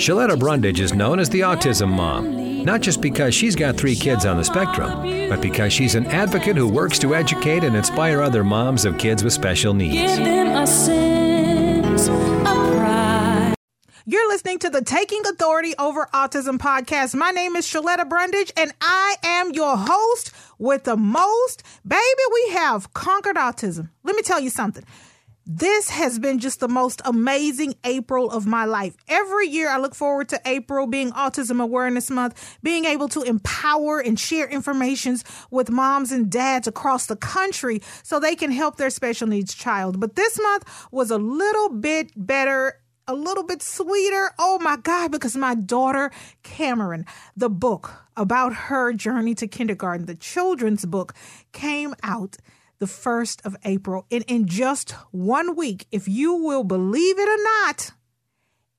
Sheletta Brundidge is known as the Autism Mom, not just because she's got three kids on the spectrum, but because she's an advocate who works to educate and inspire other moms of kids with special needs. You're listening to the Taking Authority Over Autism podcast. My name is Sheletta Brundidge, and I am your host with the most. Baby, we have conquered autism. Let me tell you something. This has been just the most amazing April of my life. Every year, I look forward to April being Autism Awareness Month, being able to empower and share information with moms and dads across the country so they can help their special needs child. But this month was a little bit better a little bit sweeter. Oh my God, because my daughter, Cameron, the book about her journey to kindergarten, the children's book, came out the 1st of April. And in just one week, if you will believe it or not,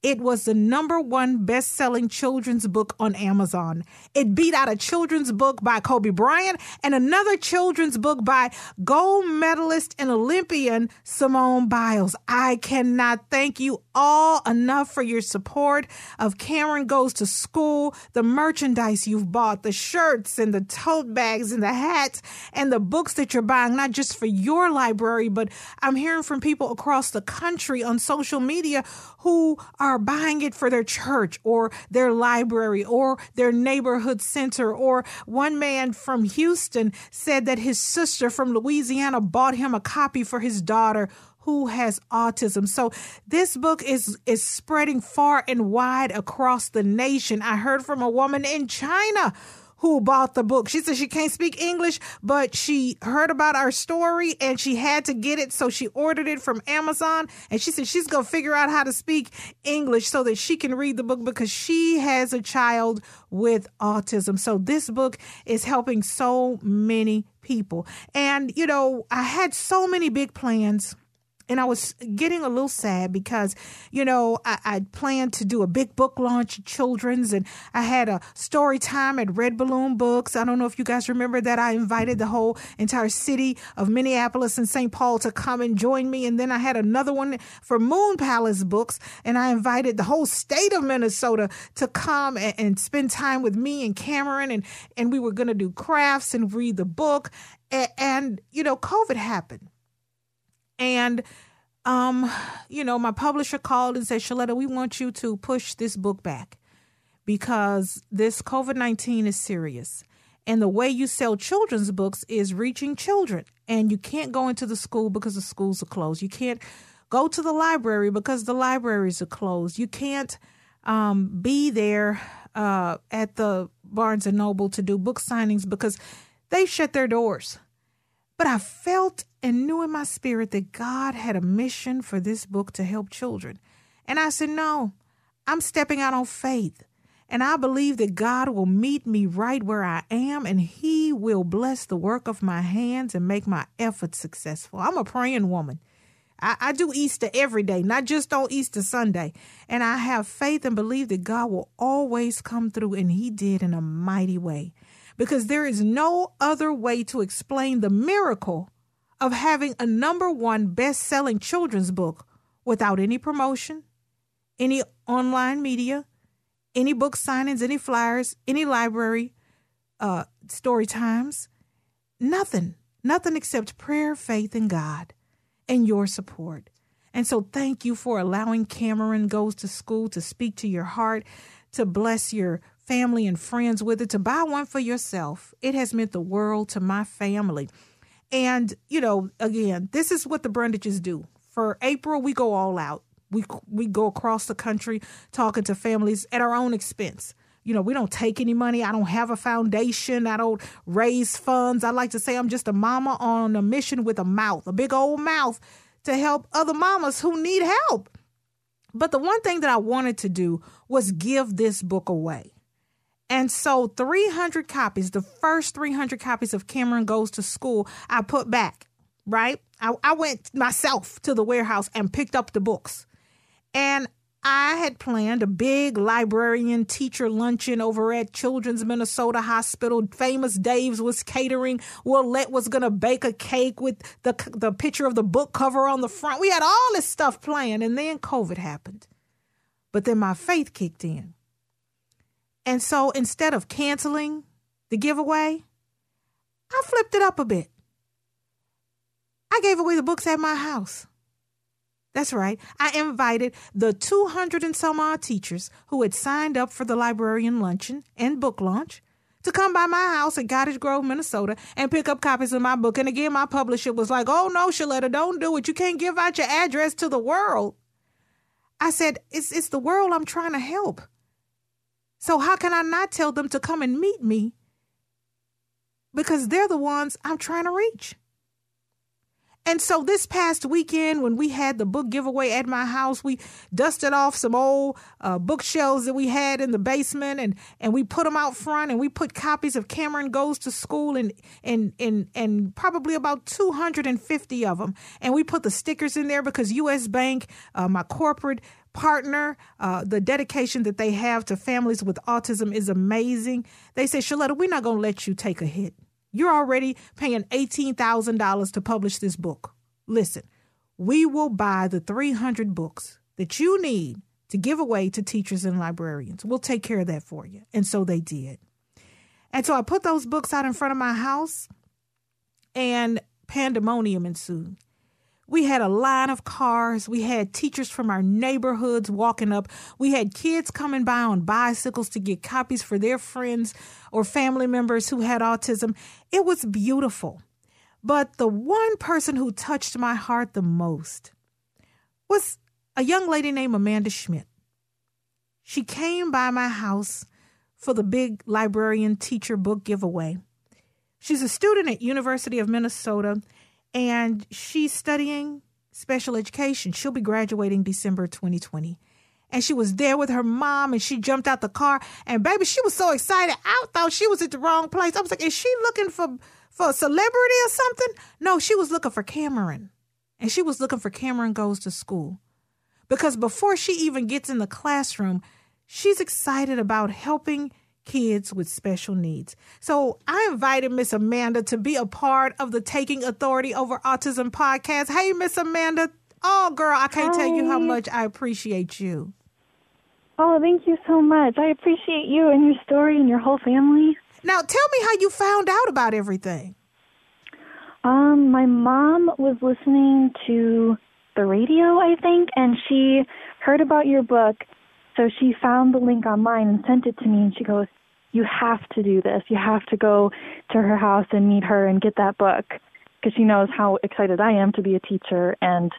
it was the number one best selling children's book on Amazon. It beat out a children's book by Kobe Bryant and another children's book by gold medalist and Olympian Simone Biles. I cannot thank you all enough for your support of Cameron Goes to School, the merchandise you've bought, the shirts and the tote bags and the hats and the books that you're buying, not just for your library, but I'm hearing from people across the country on social media who are buying it for their church or their library or their neighborhood center. Or one man from Houston said that his sister from Louisiana bought him a copy for his daughter who has autism. So this book is is spreading far and wide across the nation. I heard from a woman in China who bought the book. She said she can't speak English, but she heard about our story and she had to get it. So she ordered it from Amazon. And she said she's going to figure out how to speak English so that she can read the book because she has a child with autism. So this book is helping so many people. And, you know, I had so many big plans and I was getting a little sad because, you know, I, I planned to do a big book launch, children's, and I had a story time at Red Balloon Books. I don't know if you guys remember that. I invited the whole entire city of Minneapolis and St. Paul to come and join me. And then I had another one for Moon Palace Books, and I invited the whole state of Minnesota to come and, and spend time with me and Cameron, and, and we were going to do crafts and read the book. and, and you know, COVID happened. And um, you know, my publisher called and said, Sheletta, we want you to push this book back because this COVID 19 is serious. And the way you sell children's books is reaching children. And you can't go into the school because the schools are closed. You can't go to the library because the libraries are closed. You can't um, be there uh, at the Barnes and Noble to do book signings because they shut their doors. But I felt and knew in my spirit that God had a mission for this book to help children. And I said, No, I'm stepping out on faith. And I believe that God will meet me right where I am and He will bless the work of my hands and make my efforts successful. I'm a praying woman. I, I, do Easter every day, not just on Easter Sunday. And I have faith and believe that God will always come through, and He did in a mighty way because there is no other way to explain the miracle of having a number one best selling children's book without any promotion, any online media, any book signings, any flyers, any library, uh, story times, nothing, nothing except prayer, faith, in God and your support. And so thank you for allowing Cameron Goes to School to speak to your heart, to bless your family and friends with it, to buy one for yourself. It has meant the world to my family. And, you know, again, this is what the Brundidges do. For April, we go all out. We we go across the country talking to families at our own expense. You know, we don't take any money. I don't have a foundation. I don't raise funds. I like to say I'm just a mama on a mission with a mouth, a big old mouth to help other mamas who need help. But the one thing that I wanted to do was give this book away. And so 300 copies, the first 300 copies of Cameron Goes to School, I put back, right? I, I went myself to the warehouse and picked up the books. And I had planned a big librarian teacher luncheon over at Children's Minnesota Hospital. Famous Dave's was catering. Willette was going to bake a cake with the, the picture of the book cover on the front. We had all this stuff planned, and then COVID happened. But then my faith kicked in. And so instead of canceling the giveaway, I flipped it up a bit. I gave away the books at my house. That's right. I invited the 200 and some odd teachers who had signed up for the librarian luncheon and book launch to come by my house in Cottage Grove, Minnesota, and pick up copies of my book. And again, my publisher was like, oh no, Sheletta, don't do it. You can't give out your address to the world. I said, it's, it's the world I'm trying to help. So how can I not tell them to come and meet me? Because they're the ones I'm trying to reach. And so this past weekend, when we had the book giveaway at my house, we dusted off some old uh, bookshelves that we had in the basement, and and we put them out front, and we put copies of Cameron Goes to School, and and and and probably about two hundred and fifty of them, and we put the stickers in there because U.S. Bank, uh, my corporate partner. Uh, the dedication that they have to families with autism is amazing. They say, Sheletta, we're not going to let you take a hit. You're already paying $18,000 to publish this book. Listen, we will buy the 300 books that you need to give away to teachers and librarians. We'll take care of that for you. And so they did. And so I put those books out in front of my house, and pandemonium ensued. We had a line of cars. We had teachers from our neighborhoods walking up. We had kids coming by on bicycles to get copies for their friends or family members who had autism. It was beautiful. But the one person who touched my heart the most was a young lady named Amanda Schmidt. She came by my house for the big librarian teacher book giveaway. She's a student at University of Minnesota and she's studying special education. She'll be graduating December 2020. And she was there with her mom and she jumped out the car and baby, she was so excited. I thought she was at the wrong place. I was like, is she looking for for a celebrity or something? No, she was looking for Cameron. And she was looking for Cameron goes to school. Because before she even gets in the classroom, she's excited about helping kids with special needs. So I invited Miss Amanda to be a part of the Taking Authority Over Autism podcast. Hey, Miss Amanda. Oh, girl, I can't Hi. tell you how much I appreciate you. Oh, thank you so much. I appreciate you and your story and your whole family. Now, tell me how you found out about everything. Um, my mom was listening to the radio, I think, and she heard about your book so she found the link online and sent it to me, and she goes, You have to do this. You have to go to her house and meet her and get that book because she knows how excited I am to be a teacher and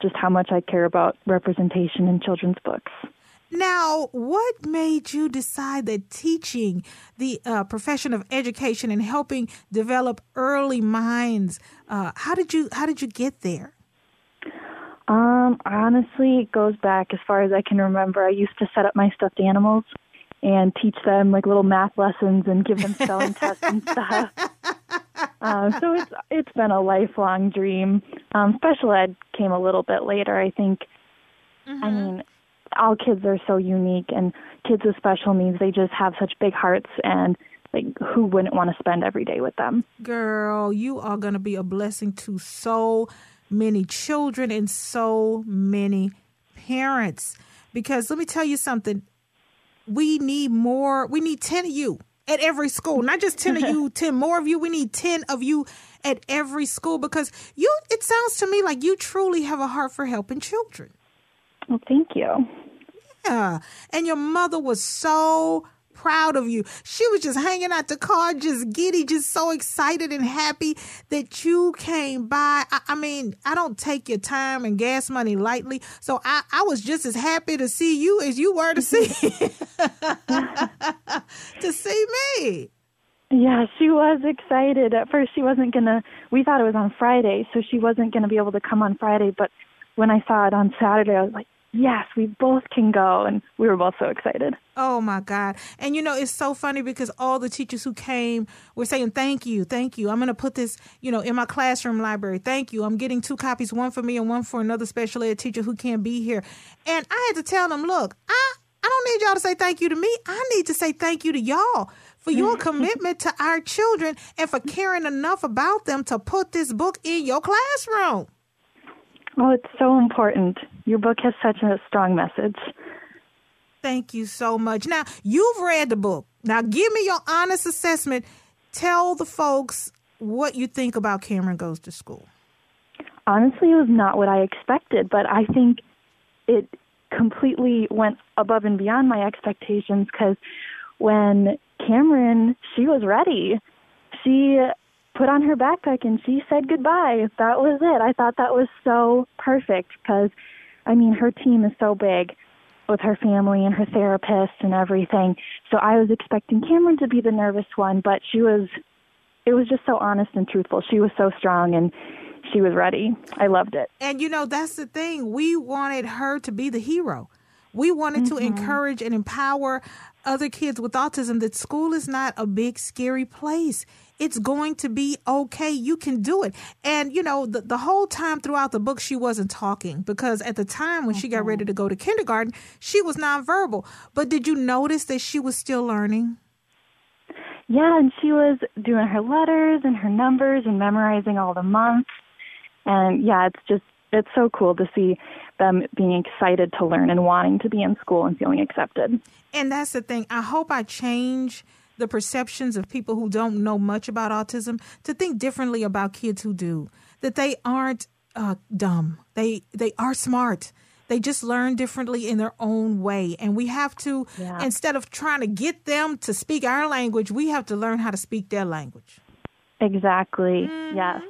just how much I care about representation in children's books. Now, what made you decide that teaching the uh, profession of education and helping develop early minds? Uh, how did you how did you get there? Um, honestly, it goes back as far as I can remember. I used to set up my stuffed animals and teach them like little math lessons and give them spelling tests and stuff. Uh, so it's it's been a lifelong dream. Um, special ed came a little bit later, I think. Mm-hmm. I mean, all kids are so unique, and kids with special needs they just have such big hearts and like who wouldn't want to spend every day with them girl you are going to be a blessing to so many children and so many parents. Because let me tell you something, we need more, we need 10 of you at every school, not just 10 of you, 10 more of you. We need 10 of you at every school because you, it sounds to me like you truly have a heart for helping children. Well, thank you. Yeah. And your mother was so proud of you. She was just hanging out the car, just giddy, just so excited and happy that you came by. I, I mean, I don't take your time and gas money lightly. So I, I was just as happy to see you as you were to see to see me. Yeah, she was excited. At first she wasn't gonna we thought it was on Friday, so she wasn't gonna be able to come on Friday, but when I saw it on Saturday, I was like, yes, we both can go. And we were both so excited. Oh my God. And you know, it's so funny because all the teachers who came were saying, thank you, thank you. I'm going to put this, you know, in my classroom library. Thank you. I'm getting two copies, one for me and one for another special ed teacher who can't be here. And I had to tell them, look, I, I don't need y'all to say thank you to me. I need to say thank you to y'all for your mm. commitment to our children and for caring enough about them to put this book in your classroom. Oh, it's so important. Your book has such a strong message. Thank you so much. Now, you've read the book. Now, give me your honest assessment. Tell the folks what you think about Cameron Goes to School. Honestly, it was not what I expected, but I think it completely went above and beyond my expectations because when Cameron, she was ready. She put on her backpack and she said goodbye. That was it. I thought that was so perfect because, I mean, her team is so big with her family and her therapist and everything. So I was expecting Cameron to be the nervous one, but she was, it was just so honest and truthful. She was so strong and she was ready. I loved it. And you know, that's the thing. We wanted her to be the hero. We wanted mm-hmm. to encourage and empower other kids with autism that school is not a big, scary place. It's going to be okay. You can do it. And, you know, the, the whole time throughout the book, she wasn't talking because at the time when mm-hmm. she got ready to go to kindergarten, she was nonverbal. But did you notice that she was still learning? Yeah, and she was doing her letters and her numbers and memorizing all the months. And yeah, it's just it's so cool to see them being excited to learn and wanting to be in school and feeling accepted. And that's the thing. I hope I change the perceptions of people who don't know much about autism to think differently about kids who do. That they aren't uh, dumb. They they are smart. They just learn differently in their own way. And we have to, yeah. instead of trying to get them to speak our language, we have to learn how to speak their language. Exactly. Mm-hmm. Yes.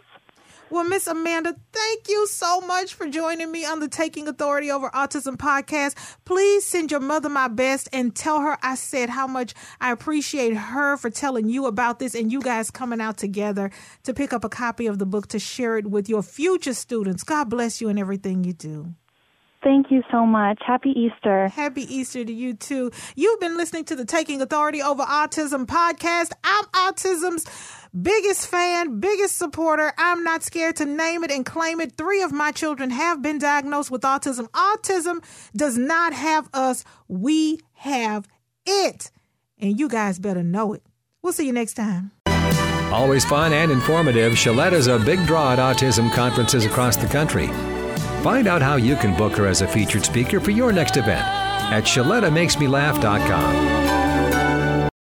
Well, Miss Amanda, thank you so much for joining me on the Taking Authority Over Autism podcast. Please send your mother my best and tell her I said how much I appreciate her for telling you about this and you guys coming out together to pick up a copy of the book to share it with your future students. God bless you and everything you do. Thank you so much. Happy Easter. Happy Easter to you too. You've been listening to the Taking Authority Over Autism podcast. I'm Autism's biggest fan, biggest supporter. I'm not scared to name it and claim it. Three of my children have been diagnosed with autism. Autism does not have us, we have it. And you guys better know it. We'll see you next time. Always fun and informative, Sheletta's a big draw at autism conferences across the country. Find out how you can book her as a featured speaker for your next event at ShelettaMakesMeLaugh.com.